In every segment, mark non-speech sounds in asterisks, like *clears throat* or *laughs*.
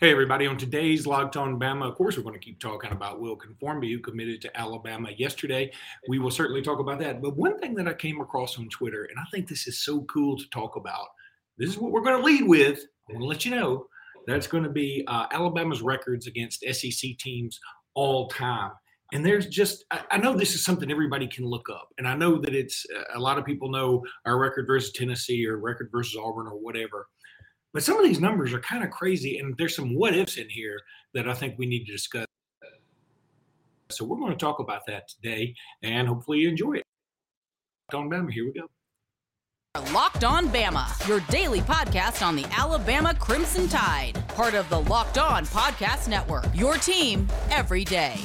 Hey, everybody. On today's Locked On Bama, of course, we're going to keep talking about Wilkin Formby, who committed to Alabama yesterday. We will certainly talk about that. But one thing that I came across on Twitter, and I think this is so cool to talk about, this is what we're going to lead with. I'm going to let you know that's going to be uh, Alabama's records against SEC teams all time. And there's just, I, I know this is something everybody can look up. And I know that it's a lot of people know our record versus Tennessee or record versus Auburn or whatever. But some of these numbers are kind of crazy, and there's some what ifs in here that I think we need to discuss. So we're going to talk about that today, and hopefully you enjoy it. Locked on Bama, here we go. Locked on Bama, your daily podcast on the Alabama Crimson Tide, part of the Locked On Podcast Network. Your team every day.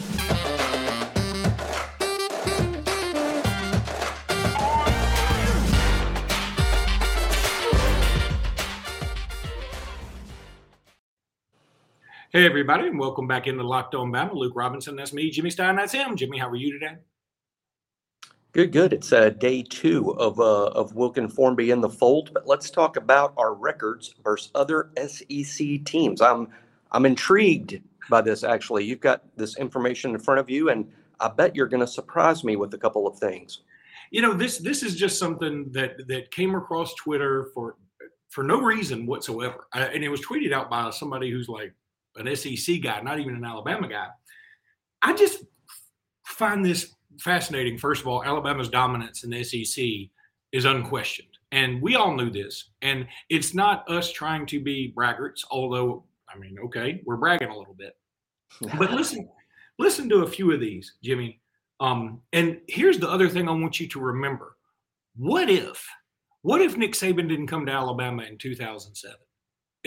Hey, everybody, and welcome back into Locked On Bama. Luke Robinson, that's me. Jimmy Stein, that's him. Jimmy, how are you today? Good, good. It's uh, day two of uh, of Wilkin Formby in the fold, but let's talk about our records versus other SEC teams. I'm I'm intrigued by this. Actually, you've got this information in front of you, and I bet you're going to surprise me with a couple of things. You know, this this is just something that that came across Twitter for for no reason whatsoever, I, and it was tweeted out by somebody who's like an SEC guy, not even an Alabama guy. I just find this fascinating. First of all, Alabama's dominance in the SEC is unquestioned. And we all knew this. And it's not us trying to be braggarts, although, I mean, okay, we're bragging a little bit. *laughs* But listen, listen to a few of these, Jimmy. Um, and here's the other thing I want you to remember. What if, what if Nick Saban didn't come to Alabama in 2007?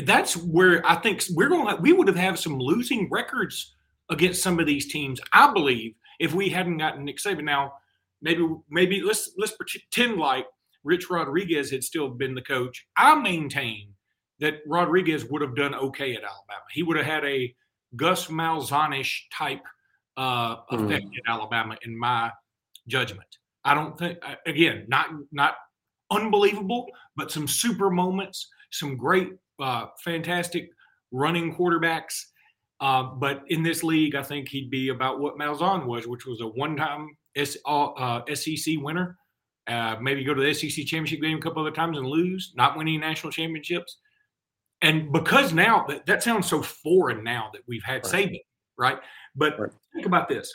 That's where I think we're going. To, we would have had some losing records against some of these teams. I believe if we hadn't gotten Nick Saban. Now, maybe maybe let's let's pretend like Rich Rodriguez had still been the coach. I maintain that Rodriguez would have done okay at Alabama. He would have had a Gus Malzahnish type uh, hmm. effect mm. at Alabama, in my judgment. I don't think again not not unbelievable, but some super moments, some great uh, fantastic running quarterbacks. Uh, but in this league, I think he'd be about what Malzahn was, which was a one-time S, uh, SEC winner. Uh, maybe go to the SEC championship game a couple other times and lose, not winning national championships. And because now that, that sounds so foreign now that we've had right. Saban, right? But right. think about this: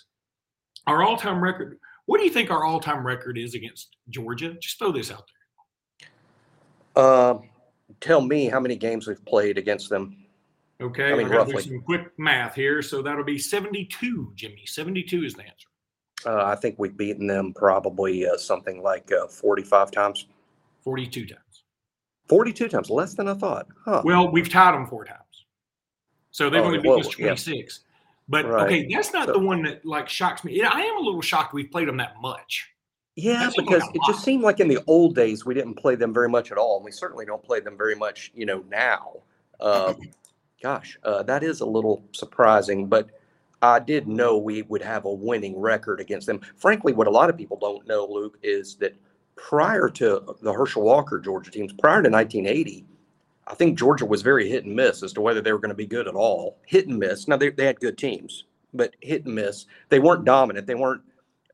our all-time record. What do you think our all-time record is against Georgia? Just throw this out there. Um, tell me how many games we've played against them. Okay, I mean, roughly. some quick math here. So that'll be 72, Jimmy. 72 is the answer. Uh, I think we've beaten them probably uh, something like uh, 45 times. 42 times. 42 times, less than I thought. Huh. Well, we've tied them four times. So they've oh, only beat us 26. Yeah. But right. okay, that's not so, the one that like shocks me. I am a little shocked we've played them that much. Yeah, because it just seemed like in the old days we didn't play them very much at all, and we certainly don't play them very much, you know, now. Uh, *clears throat* gosh, uh, that is a little surprising, but I did know we would have a winning record against them. Frankly, what a lot of people don't know, Luke, is that prior to the Herschel Walker Georgia teams, prior to 1980, I think Georgia was very hit and miss as to whether they were going to be good at all. Hit and miss. Now they, they had good teams, but hit and miss. They weren't dominant. They weren't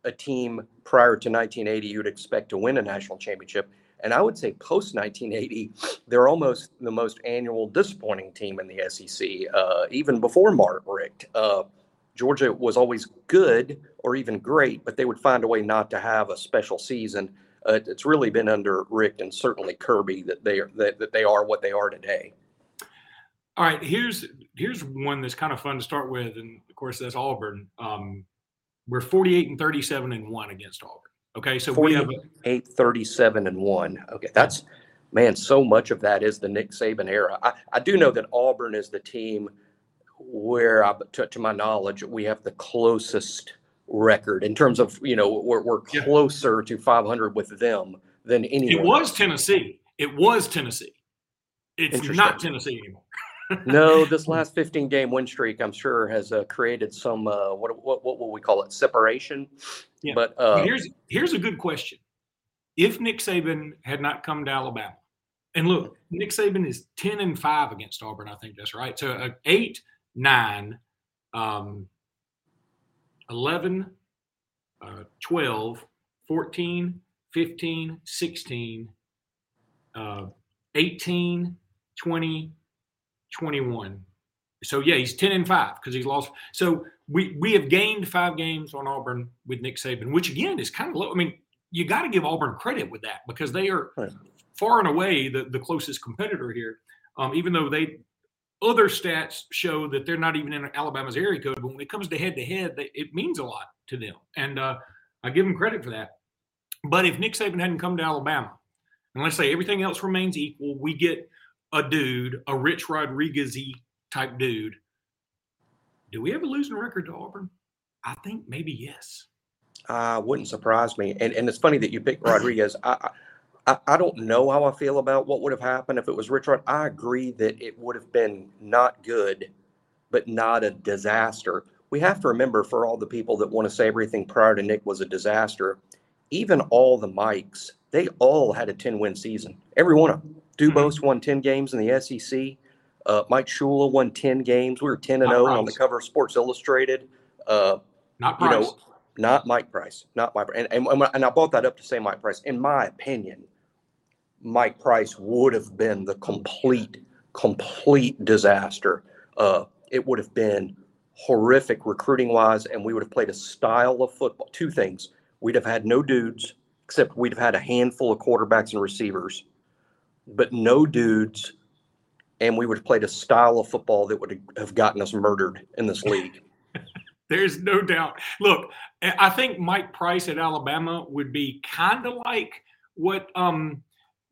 a team prior to 1980 you'd expect to win a national championship. And I would say post 1980, they're almost the most annual disappointing team in the SEC, uh, even before Mark Richt. Uh, Georgia was always good or even great, but they would find a way not to have a special season. Uh, it's really been under Richt and certainly Kirby that they are that, that they are what they are today. All right, here's here's one that's kind of fun to start with, and of course that's Auburn. Um, we're 48 and 37 and one against Auburn. Okay, so we have 8 37 and one. Okay, that's man. So much of that is the Nick Saban era. I, I do know that Auburn is the team where, I, to, to my knowledge, we have the closest record in terms of you know we're, we're closer yeah. to 500 with them than anyone. It was Tennessee. It was Tennessee. It's not Tennessee anymore *laughs* no, this last 15 game win streak, I'm sure, has uh, created some uh, what, what what will we call it separation. Yeah. But uh, here's here's a good question: If Nick Saban had not come to Alabama, And look, Nick Saban is 10 and 5 against Auburn. I think that's right. So uh, 8, 9, um, 11, uh, 12, 14, 15, 16, uh, 18, 20, 21. So yeah, he's 10 and 5 because he's lost. So we we have gained five games on Auburn with Nick Saban, which again is kind of low. I mean, you got to give Auburn credit with that because they are right. far and away the, the closest competitor here. Um, even though they other stats show that they're not even in Alabama's area code, but when it comes to head to head, it means a lot to them, and uh, I give them credit for that. But if Nick Saban hadn't come to Alabama, and let's say everything else remains equal, we get a dude, a Rich Rodriguez type dude. Do we have a losing record to Auburn? I think maybe yes. Uh, wouldn't surprise me. And and it's funny that you picked Rodriguez. I, I I don't know how I feel about what would have happened if it was Richard. I agree that it would have been not good, but not a disaster. We have to remember for all the people that want to say everything prior to Nick was a disaster, even all the Mikes, they all had a 10 win season. Every one of them. Dubose mm-hmm. won 10 games in the SEC. Uh, Mike Shula won 10 games. We were 10 and 0 on the cover of Sports Illustrated. Uh, not Price. You know, not Mike Price. Not Mike and, and, and I brought that up to say Mike Price. In my opinion, Mike Price would have been the complete, complete disaster. Uh, it would have been horrific recruiting wise, and we would have played a style of football. Two things: we'd have had no dudes, except we'd have had a handful of quarterbacks and receivers, but no dudes, and we would have played a style of football that would have gotten us murdered in this *laughs* league. There's no doubt. Look, I think Mike Price at Alabama would be kind of like what um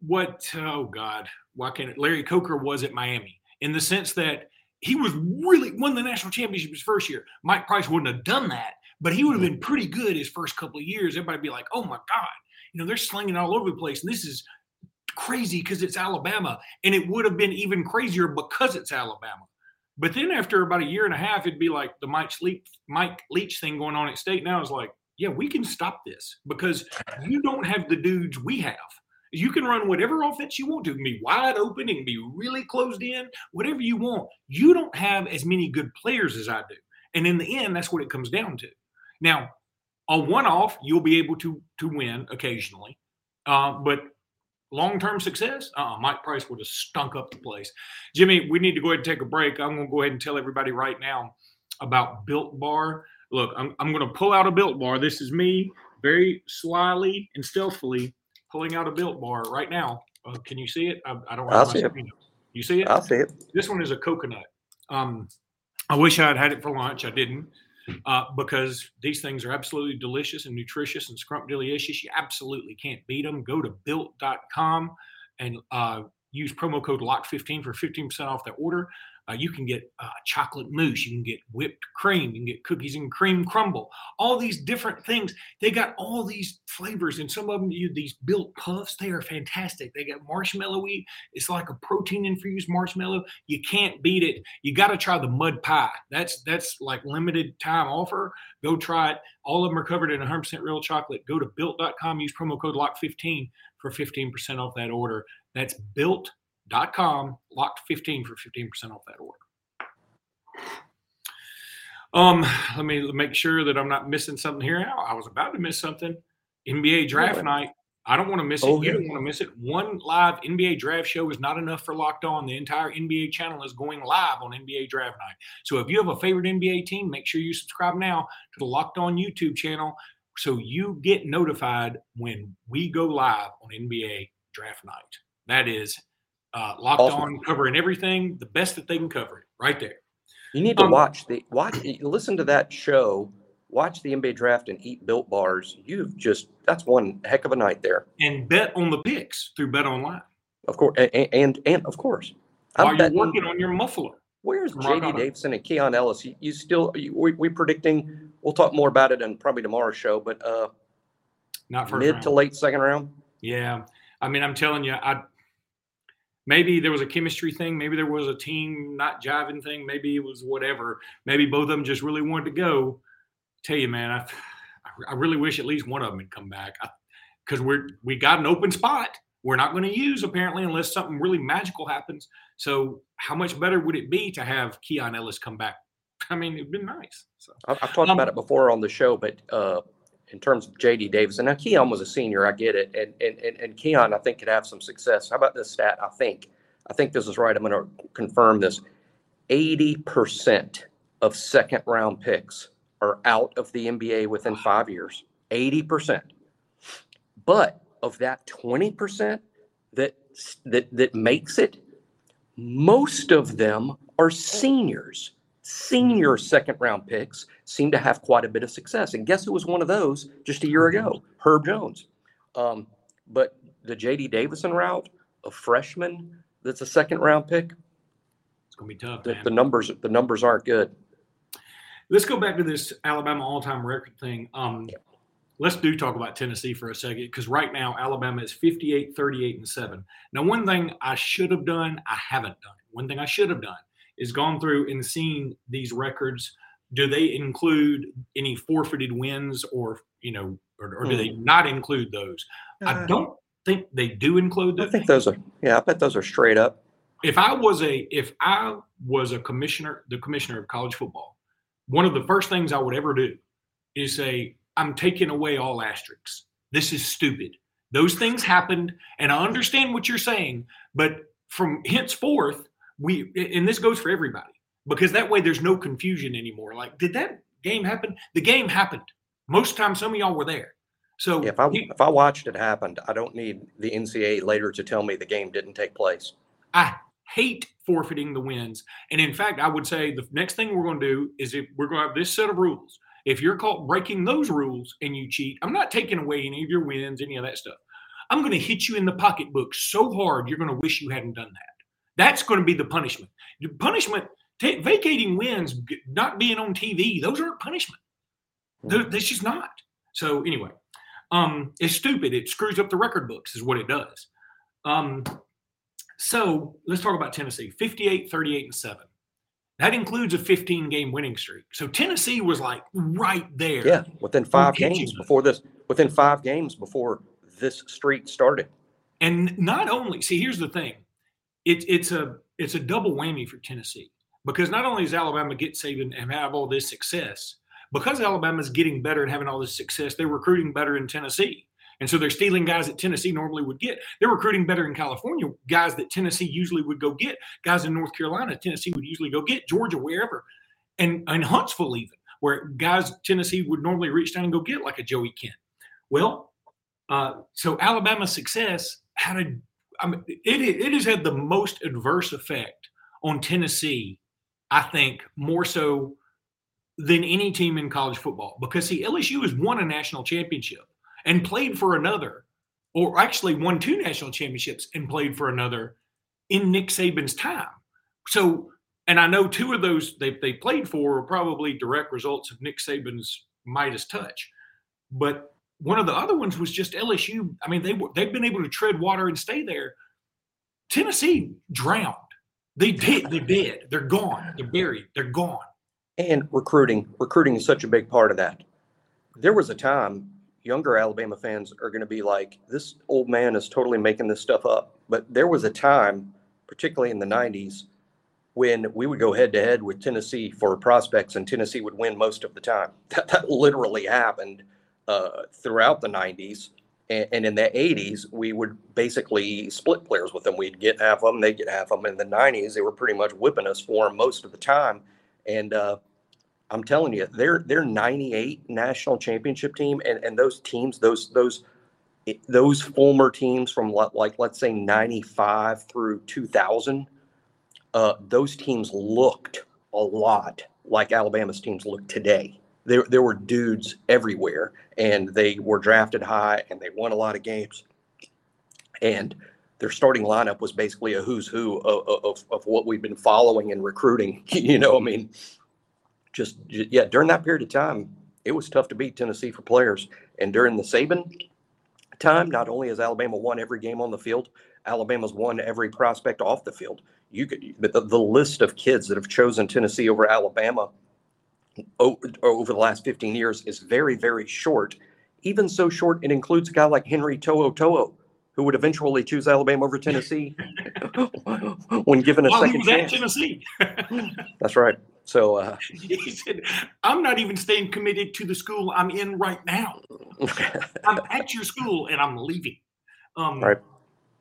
what oh god why can't it Larry Coker was at Miami in the sense that he was really won the national championship his first year. Mike Price wouldn't have done that, but he would have been pretty good his first couple of years. Everybody'd be like, "Oh my god, you know they're slinging all over the place, and this is crazy because it's Alabama." And it would have been even crazier because it's Alabama. But then after about a year and a half, it'd be like the Mike Leach, Mike Leach thing going on at State. Now is like, yeah, we can stop this because you don't have the dudes we have. You can run whatever offense you want to. Can be wide open. It can be really closed in. Whatever you want. You don't have as many good players as I do. And in the end, that's what it comes down to. Now, a one-off, you'll be able to to win occasionally, uh, but long-term success, uh, Mike Price would have stunk up the place. Jimmy, we need to go ahead and take a break. I'm going to go ahead and tell everybody right now about Built Bar. Look, I'm, I'm going to pull out a Built Bar. This is me very slyly and stealthily pulling out a Built Bar right now. Uh, can you see it? I, I don't. I'll see it. You see it? I'll see it. This one is a coconut. Um, I wish I had had it for lunch. I didn't uh, because these things are absolutely delicious and nutritious and scrump delicious. You absolutely can't beat them. Go to built.com and uh, use promo code LOCK15 for 15% off that order. Uh, you can get uh, chocolate mousse. You can get whipped cream. You can get cookies and cream crumble. All these different things. They got all these flavors, and some of them you these built puffs. They are fantastic. They got marshmallowy. It's like a protein infused marshmallow. You can't beat it. You got to try the mud pie. That's that's like limited time offer. Go try it. All of them are covered in 100% real chocolate. Go to built.com. Use promo code LOCK15 for 15% off that order. That's built dot com locked 15 for 15% off that order. Um let me make sure that i'm not missing something here. I was about to miss something. Nba draft yeah. night. I don't want to miss it. Oh, you don't want to miss it. One live nba draft show is not enough for locked on. The entire nba channel is going live on nba draft night. So if you have a favorite nba team make sure you subscribe now to the locked on youtube channel so you get notified when we go live on nba draft night. That is uh, locked awesome. on, covering everything the best that they can cover it right there. You need to um, watch the watch, listen to that show, watch the NBA draft, and eat built bars. You've just that's one heck of a night there. And bet on the picks through Bet Online. Of course, and and, and of course, I'm you're betting, working on your muffler. Where's JD Davison and Keon Ellis? You, you still you, we, we predicting? We'll talk more about it in probably tomorrow's show, but uh, not for mid round. to late second round. Yeah, I mean, I'm telling you, I maybe there was a chemistry thing maybe there was a team not jiving thing maybe it was whatever maybe both of them just really wanted to go tell you man i, I really wish at least one of them had come back because we're we got an open spot we're not going to use apparently unless something really magical happens. So how much better would it be to have Keon Ellis come back? I mean, it'd been nice. So I've, I've talked um, about it before on the show, but uh, in terms of JD Davis, and now Keon was a senior, I get it, and and and, Keon I think could have some success. How about this stat? I think I think this is right. I'm going to confirm this. Eighty percent of second round picks are out of the NBA within five years. Eighty percent. But of that 20% that that that makes it, most of them are seniors. Senior second round picks seem to have quite a bit of success. And guess who was one of those just a year ago? Herb Jones. Um, but the JD Davison route, a freshman that's a second round pick, it's gonna be tough. The, the numbers the numbers aren't good. Let's go back to this Alabama all-time record thing. Um, yeah let's do talk about Tennessee for a second because right now Alabama is 58, 38, and 7. Now, one thing I should have done, I haven't done. One thing I should have done is gone through and seen these records. Do they include any forfeited wins or, you know, or, or do they hmm. not include those? Uh, I don't think they do include those. I think those are, yeah, I bet those are straight up. If I was a, if I was a commissioner, the commissioner of college football, one of the first things I would ever do is say, I'm taking away all asterisks. This is stupid. Those things happened, and I understand what you're saying, but from henceforth, we and this goes for everybody because that way there's no confusion anymore. Like, did that game happen? The game happened. Most times, some of y'all were there. So yeah, if I he, if I watched it happen, I don't need the NCAA later to tell me the game didn't take place. I hate forfeiting the wins, and in fact, I would say the next thing we're going to do is if we're going to have this set of rules if you're caught breaking those rules and you cheat, I'm not taking away any of your wins, any of that stuff. I'm going to hit you in the pocketbook so hard you're going to wish you hadn't done that. That's going to be the punishment. The punishment, t- vacating wins, not being on TV, those aren't punishment. Mm-hmm. That's just not. So anyway, um, it's stupid. It screws up the record books, is what it does. Um, so let's talk about Tennessee 58, 38, and 7. That includes a 15 game winning streak. So Tennessee was like right there. Yeah, within five games before this, within five games before this streak started. And not only, see, here's the thing, it's it's a it's a double whammy for Tennessee because not only does Alabama get Saban and have all this success, because Alabama's getting better and having all this success, they're recruiting better in Tennessee. And so they're stealing guys that Tennessee normally would get. They're recruiting better in California, guys that Tennessee usually would go get, guys in North Carolina, Tennessee would usually go get, Georgia, wherever, and, and Huntsville, even, where guys Tennessee would normally reach down and go get, like a Joey Kent. Well, uh, so Alabama's success had a, I mean, it, it has had the most adverse effect on Tennessee, I think, more so than any team in college football because see LSU has won a national championship and played for another, or actually won two national championships and played for another in Nick Saban's time. So, and I know two of those they, they played for are probably direct results of Nick Saban's Midas touch. But one of the other ones was just LSU. I mean, they they've been able to tread water and stay there. Tennessee drowned. They did. They did. They're gone. They're buried. They're gone. And recruiting. Recruiting is such a big part of that. There was a time younger Alabama fans are going to be like, this old man is totally making this stuff up. But there was a time, particularly in the 90s, when we would go head to head with Tennessee for prospects and Tennessee would win most of the time. *laughs* That, that literally happened uh, throughout the 90s. And, and, in the 80s, we would basically split players with them. We'd get half of them, they'd get half of them. In the 90s, they were pretty much whipping us for them most of the time. And uh, I'm telling you, they're they're 98 national championship team, and and those teams, those those those former teams from like let's say 95 through 2000, uh, those teams looked a lot like Alabama's teams look today. There there were dudes everywhere, and they were drafted high, and they won a lot of games, and their starting lineup was basically a who's who of, of, of what we've been following and recruiting. *laughs* you know, I mean just yeah, during that period of time, it was tough to beat Tennessee for players. And during the Saban time, not only has Alabama won every game on the field, Alabama's won every prospect off the field. You could the, the list of kids that have chosen Tennessee over Alabama over the last 15 years is very, very short. Even so short, it includes a guy like Henry To'o To'o, who would eventually choose Alabama over Tennessee *laughs* when given a While he second was at chance. Tennessee. *laughs* That's right. So uh, he said, I'm not even staying committed to the school I'm in right now. *laughs* I'm at your school and I'm leaving. Um, Right.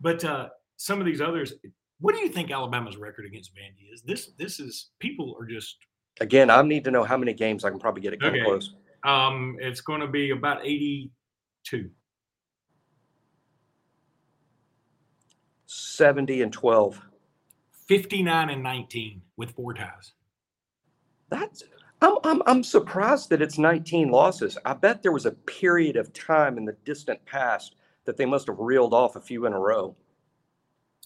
But uh, some of these others, what do you think Alabama's record against Vandy is? This this is people are just again, I need to know how many games I can probably get it Okay. close. um, it's going to be about 82. 70 and 12. 59 and 19 with four ties. That's I'm, I'm I'm surprised that it's 19 losses. I bet there was a period of time in the distant past that they must have reeled off a few in a row.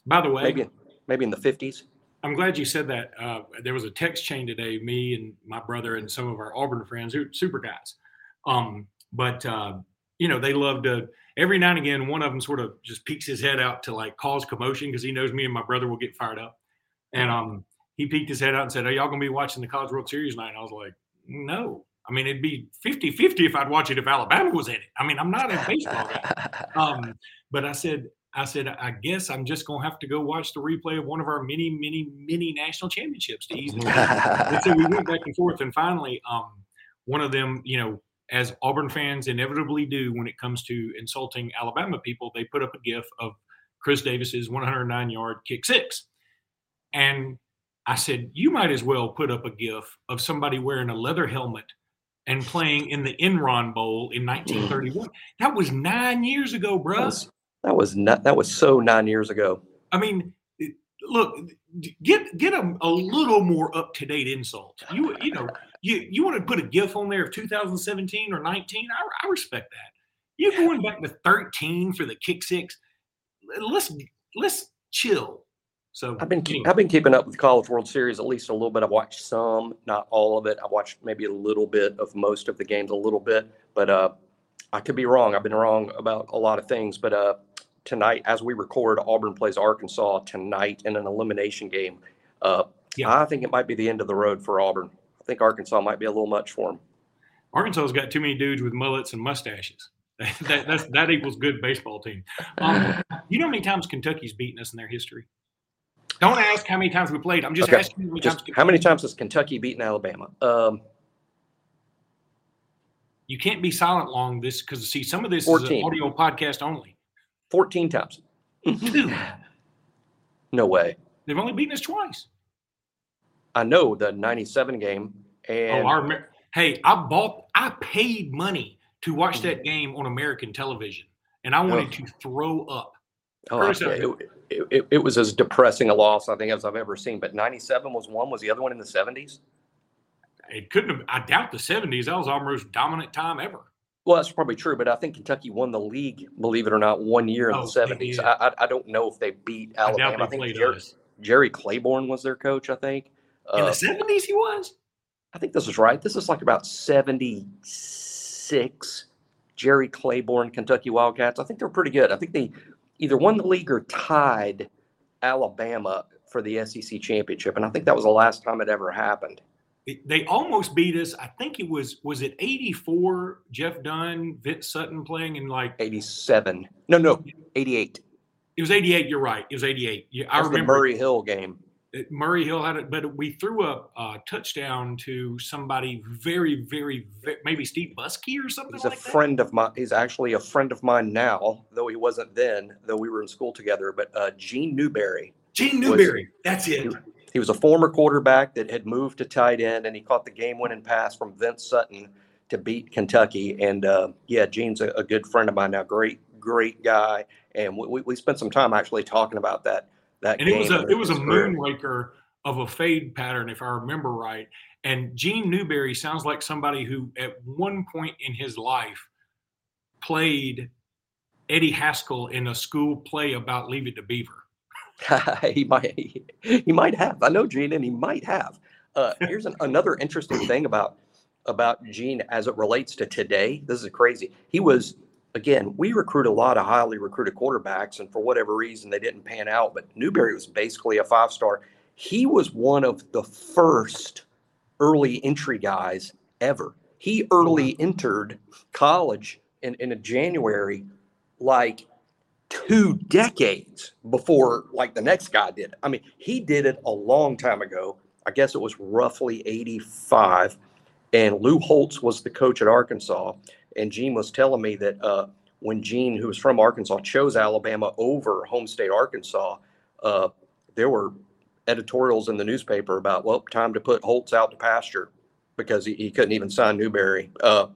By the way, Maybe maybe in the 50s. I'm glad you said that. Uh, there was a text chain today, me and my brother and some of our Auburn friends, who super guys. Um, but uh, you know, they love to every now and again. One of them sort of just peeks his head out to like cause commotion because he knows me and my brother will get fired up. And um, he peeked his head out and said, "Are y'all gonna be watching the College World Series tonight?" And I was like, "No." I mean, it'd be 50-50 if I'd watch it if Alabama was in it. I mean, I'm not a baseball guy. *laughs* Um, but I said, I said, I guess I'm just gonna have to go watch the replay of one of our many, many, many national championships to ease the. *laughs* And so we went back and forth, and finally, um, one of them, you know, as Auburn fans inevitably do when it comes to insulting Alabama people, they put up a GIF of Chris Davis's 109 yard kick six, and I said, you might as well put up a GIF of somebody wearing a leather helmet and playing in the Enron Bowl in 1931. That was nine years ago, bruh. That was not that was so nine years ago. I mean, look, get get a, a little more up to date insult. You you know you you want to put a GIF on there of 2017 or 19? I, I respect that. You're going back to 13 for the kick six? Let's let's chill. So I've been keep, anyway, I've been keeping up with College World Series at least a little bit. I've watched some, not all of it. I watched maybe a little bit of most of the games, a little bit, but uh, I could be wrong. I've been wrong about a lot of things. But uh, tonight, as we record, Auburn plays Arkansas tonight in an elimination game. Uh, Yeah. I think it might be the end of the road for Auburn. I think Arkansas might be a little much for them. Arkansas's got too many dudes with mullets and mustaches. *laughs* that, that's, that equals good baseball team. Um, *laughs* you know how many times Kentucky's beaten us in their history? Don't ask how many times we played. I'm just Okay, asking how many Just times how many times has Kentucky beaten Alabama? Um, you can't be silent long this because see some of this is 14. an audio podcast only. 14 times. No way. they've only beaten us twice. I know the 97 game. And oh, I remember. Hey, I bought, I paid money to watch that mm-hmm. game on American television, and I wanted Ugh. to throw up. Oh, Curtis yeah, out there. it, it, it, it was as depressing a loss, I think, as I've ever seen. But 97 was one. Was the other one in the 70s? It couldn't have. I doubt the '70s. That was our most dominant time ever. Well, that's probably true. But I think Kentucky won the league, believe it or not, one year in Oh, the 70s. I, I, I don't know if they beat Alabama. I, they think Jerry, us. Jerry Claiborne was their coach, I think. In Uh, the '70s, he was. I think this is right. This is like about 76. Jerry Claiborne, Kentucky Wildcats. I think they're pretty good. I think they either won the league or tied Alabama for the SEC championship. And I think that was the last time it ever happened. They almost beat us. I think it was was it '84. Jeff Dunn, Vince Sutton playing in like 87. No, no, 88. it was '88. You're right. It was '88. Yeah, I was remember. Murray Hill game. it- Murray Hill had it, but we threw a, uh touchdown to somebody very, very, ve maybe Steve Buskey or something He's a like that. friend of mine. He's actually a friend of mine now, though he wasn't then, though we were in school together. But uh, Gene Newberry, Gene was- Newberry. That's it. He was a former quarterback that had moved to tight end, and he caught the game-winning pass from Vince Sutton to beat Kentucky. And uh, yeah, Gene's a, a good friend of mine now. Great, great guy. And we, we, we spent some time actually talking about that. That and it was a it was a moonraker of a fade pattern, if I remember right. And Gene Newberry sounds like somebody who, at one point in his life, played Eddie Haskell in a school play about Leave It to Beaver. *laughs* he might he might have. I know Gene, and he might have. Uh, *laughs* here's an, another interesting thing about about Gene as it relates to today. This is crazy. He was again. We recruit a lot of highly recruited quarterbacks, and for whatever reason, they didn't pan out. But Newberry was basically a five star. He was one of the first early entry guys ever. He early entered college in in a January, like two decades before like the next guy did it. I mean, he did it a long time ago. I guess it was roughly 85. And Lou Holtz was the coach at Arkansas. And Gene was telling me that uh, when Gene, who was from Arkansas, chose Alabama over home state Arkansas, uh, there were editorials in the newspaper about, well, time to put Holtz out to pasture because he, he couldn't even sign Newberry. Uh,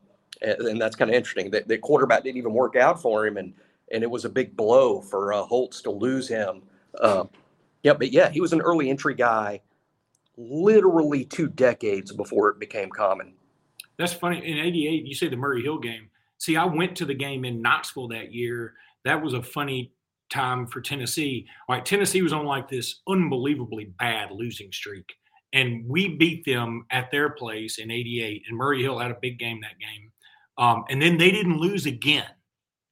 and, and, that's kind of interesting. The, the, quarterback didn't even work out for him, and and it was a big blow for uh, Holtz to lose him. Uh, yeah, but yeah, he was an early entry guy, literally two decades before it became common. That's funny. In '88, you say the Murray Hill game. See, I went to the game in Knoxville that year. That was a funny time for Tennessee. Right, Tennessee was on like this unbelievably bad losing streak. And we beat them at their place in 88. And Murray Hill had a big game that game. Um, and then they didn't lose again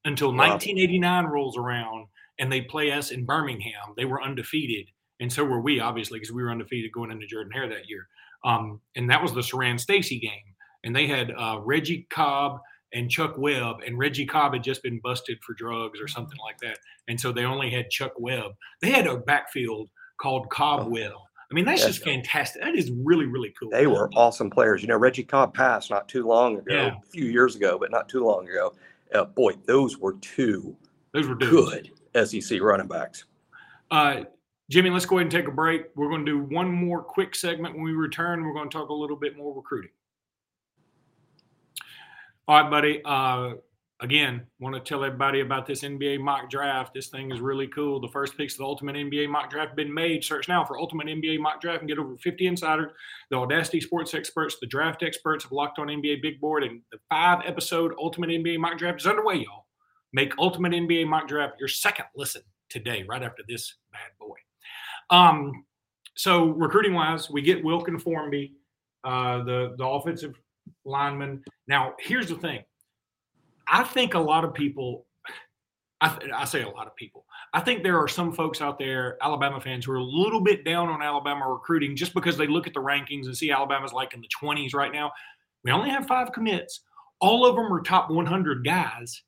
until wow. 1989 rolls around and they play us in Birmingham. They were undefeated. And so were we, obviously, because we were undefeated going into Jordan Hare that year. Um, and that was the Siran Stacy game. And they had uh, Reggie Cobb and Chuck Webb, and Reggie Cobb had just been busted for drugs or something like that. And so they only had Chuck Webb. They had a backfield called Cobb Webb. I mean, that's just fantastic. That is really, really cool. They were awesome players. You know, Reggie Cobb passed not too long ago, yeah. a few years ago, but not too long ago. Uh, boy, those were two those were dudes. good SEC running backs. Uh, Jimmy, let's go ahead and take a break. We're going to do one more quick segment. When we return, we're going to talk a little bit more recruiting. All right, buddy. Uh, again, want to tell everybody about this NBA mock draft. This thing is really cool. The first picks of the Ultimate NBA mock draft have been made. Search now for Ultimate NBA mock draft and get over 50 insiders, the Audacity Sports experts, the draft experts have locked on NBA Big Board, and the five episode Ultimate NBA mock draft is underway, y'all. Make Ultimate NBA mock draft your second listen today, right after this bad boy. Um, so recruiting wise, we get Wilkin Formby, uh, the the offensive lineman. Now, here's the thing. I think a lot of people, I, I, say a lot of people, I think there are some folks out there, Alabama fans, who are a little bit down on Alabama recruiting just because they look at the rankings and see Alabama's like in the 20s right now. We only have five commits. All of them are top 100 guys.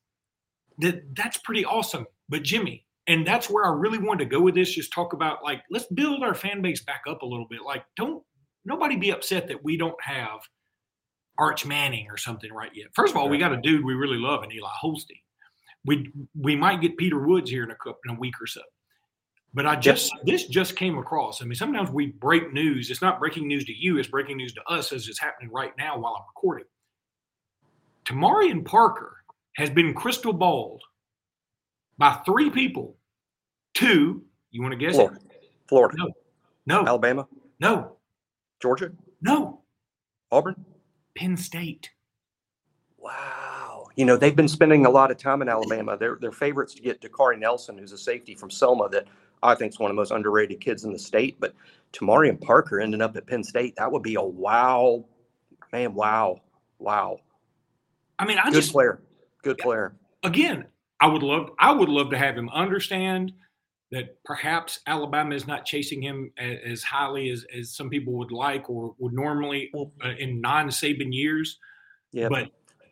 That that's pretty awesome. But Jimmy, and that's where I really wanted to go with this. Just talk about like let's build our fan base back up a little bit. Like don't nobody be upset that we don't have Arch Manning or something right yet. First of all, we got a dude we really love in Eli Holstein. We we might get Peter Woods here in a couple in a week or so. But I just yep. this just came across. I mean, sometimes we break news. It's not breaking news to you, it's breaking news to us as it's happening right now while I'm recording. Tomarrion Parker has been crystal balled by three people. Two, you want to guess Florida. Florida. No. No. Alabama. No. Georgia. No. Auburn. Penn State. Wow. You know, they've been spending a lot of time in Alabama. They're, they're favorites to get Dakari Nelson, who's a safety from Selma that I think is one of the most underrated kids in the state. But Tomarrion Parker ending up at Penn State, that would be a wow. Man, wow. Wow. I mean, I Good just player. Good player. Again, I would love I would love to have him understand that perhaps Alabama is not chasing him as highly as, as some people would like or would normally uh, in non Saban years. Yeah, but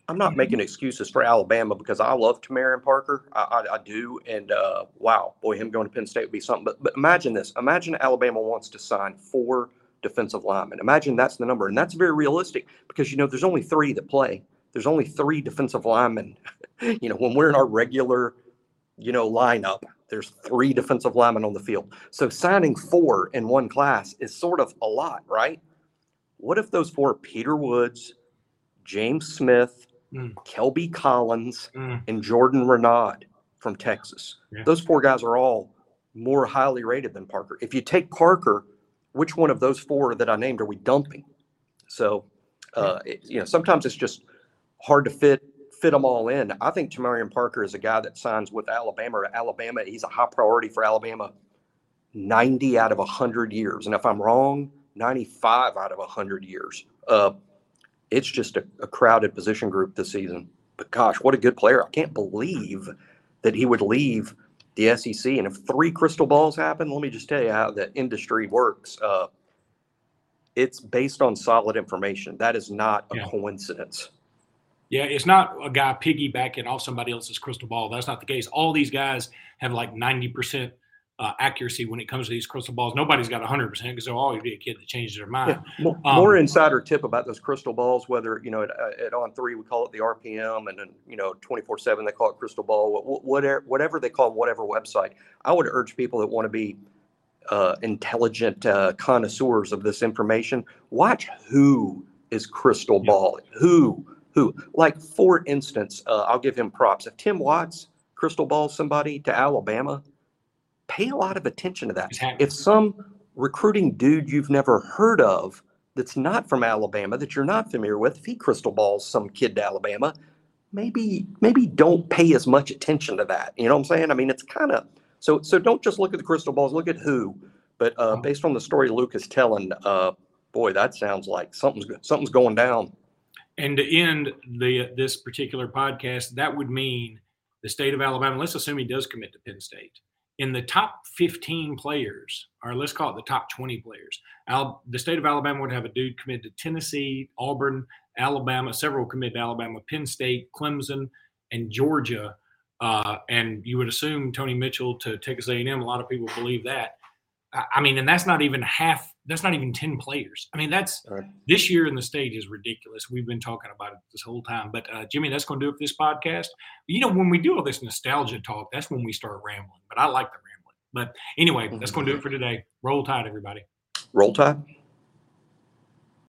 I'm not making excuses for Alabama because I love Tomarrion Parker. I, I, I do, and uh, wow, boy, him going to Penn State would be something. But but imagine this: imagine Alabama wants to sign four defensive linemen. Imagine that's the number, and that's very realistic because you know there's only three that play. There's only three defensive linemen. *laughs* you know, when we're in our regular, you know, lineup, there's three defensive linemen on the field. So signing four in one class is sort of a lot, right? What if those four Peter Woods, James Smith, mm. Kelby Collins, mm. and Jordan Renaud from Texas? Yeah. Those four guys are all more highly rated than Parker. If you take Parker, which one of those four that I named are we dumping? So, uh, it, you know, sometimes it's just hard to fit fit them all in. I think Tomarrion Parker is a guy that signs with Alabama. Alabama, he's a high priority for Alabama 90 out of 100 years. And if I'm wrong, 95 out of 100 years. Uh, it's just a, a crowded position group this season. But gosh, what a good player. I can't believe that he would leave the SEC. And if three crystal balls happen, let me just tell you how the industry works. Uh, it's based on solid information. That is not a yeah. coincidence. Yeah, it's not a guy piggybacking off somebody else's crystal ball. That's not the case. All these guys have like 90% uh, accuracy when it comes to these crystal balls. Nobody's got 100% because there'll always be a kid that changes their mind. Yeah. More, um, more, insider tip about those crystal balls, whether, you know, at, uh, at, On Three, we call it the RPM, and then, you know, 24 7, they call it crystal ball, whatever, whatever they call whatever website. I would urge people that want to be uh, intelligent uh, connoisseurs of this information, watch who is crystal balling. Who, who? Like, for instance, uh, I'll give him props. If Tim Watts crystal balls somebody to Alabama, pay a lot of attention to that. If some recruiting dude you've never heard of that's not from Alabama, that you're not familiar with, if he crystal balls some kid to Alabama, maybe maybe don't pay as much attention to that. You know what I'm saying? I mean, it's kind of so so don't just look at the crystal balls, look at who. But uh, based on the story Luke is telling, uh, boy, that sounds like something's something's going down. And to end the this particular podcast, that would mean the state of Alabama. Let's assume he does commit to Penn State. In the top 15 players, or let's call it the top 20 players, Al, the state of Alabama would have a dude commit to Tennessee, Auburn, Alabama, several commit to Alabama, Penn State, Clemson, and Georgia. Uh, and you would assume Tony Mitchell to Texas A&M. A lot of people believe that. I mean, and that's not even half. That's not even ten players. I mean, that's right. this year in the state is ridiculous. We've been talking about it this whole time. But uh, Jimmy, that's going to do it for this podcast. You know, when we do all this nostalgia talk, that's when we start rambling. But I like the rambling. But anyway, that's going to do it for today. Roll Tide, everybody. Roll Tide.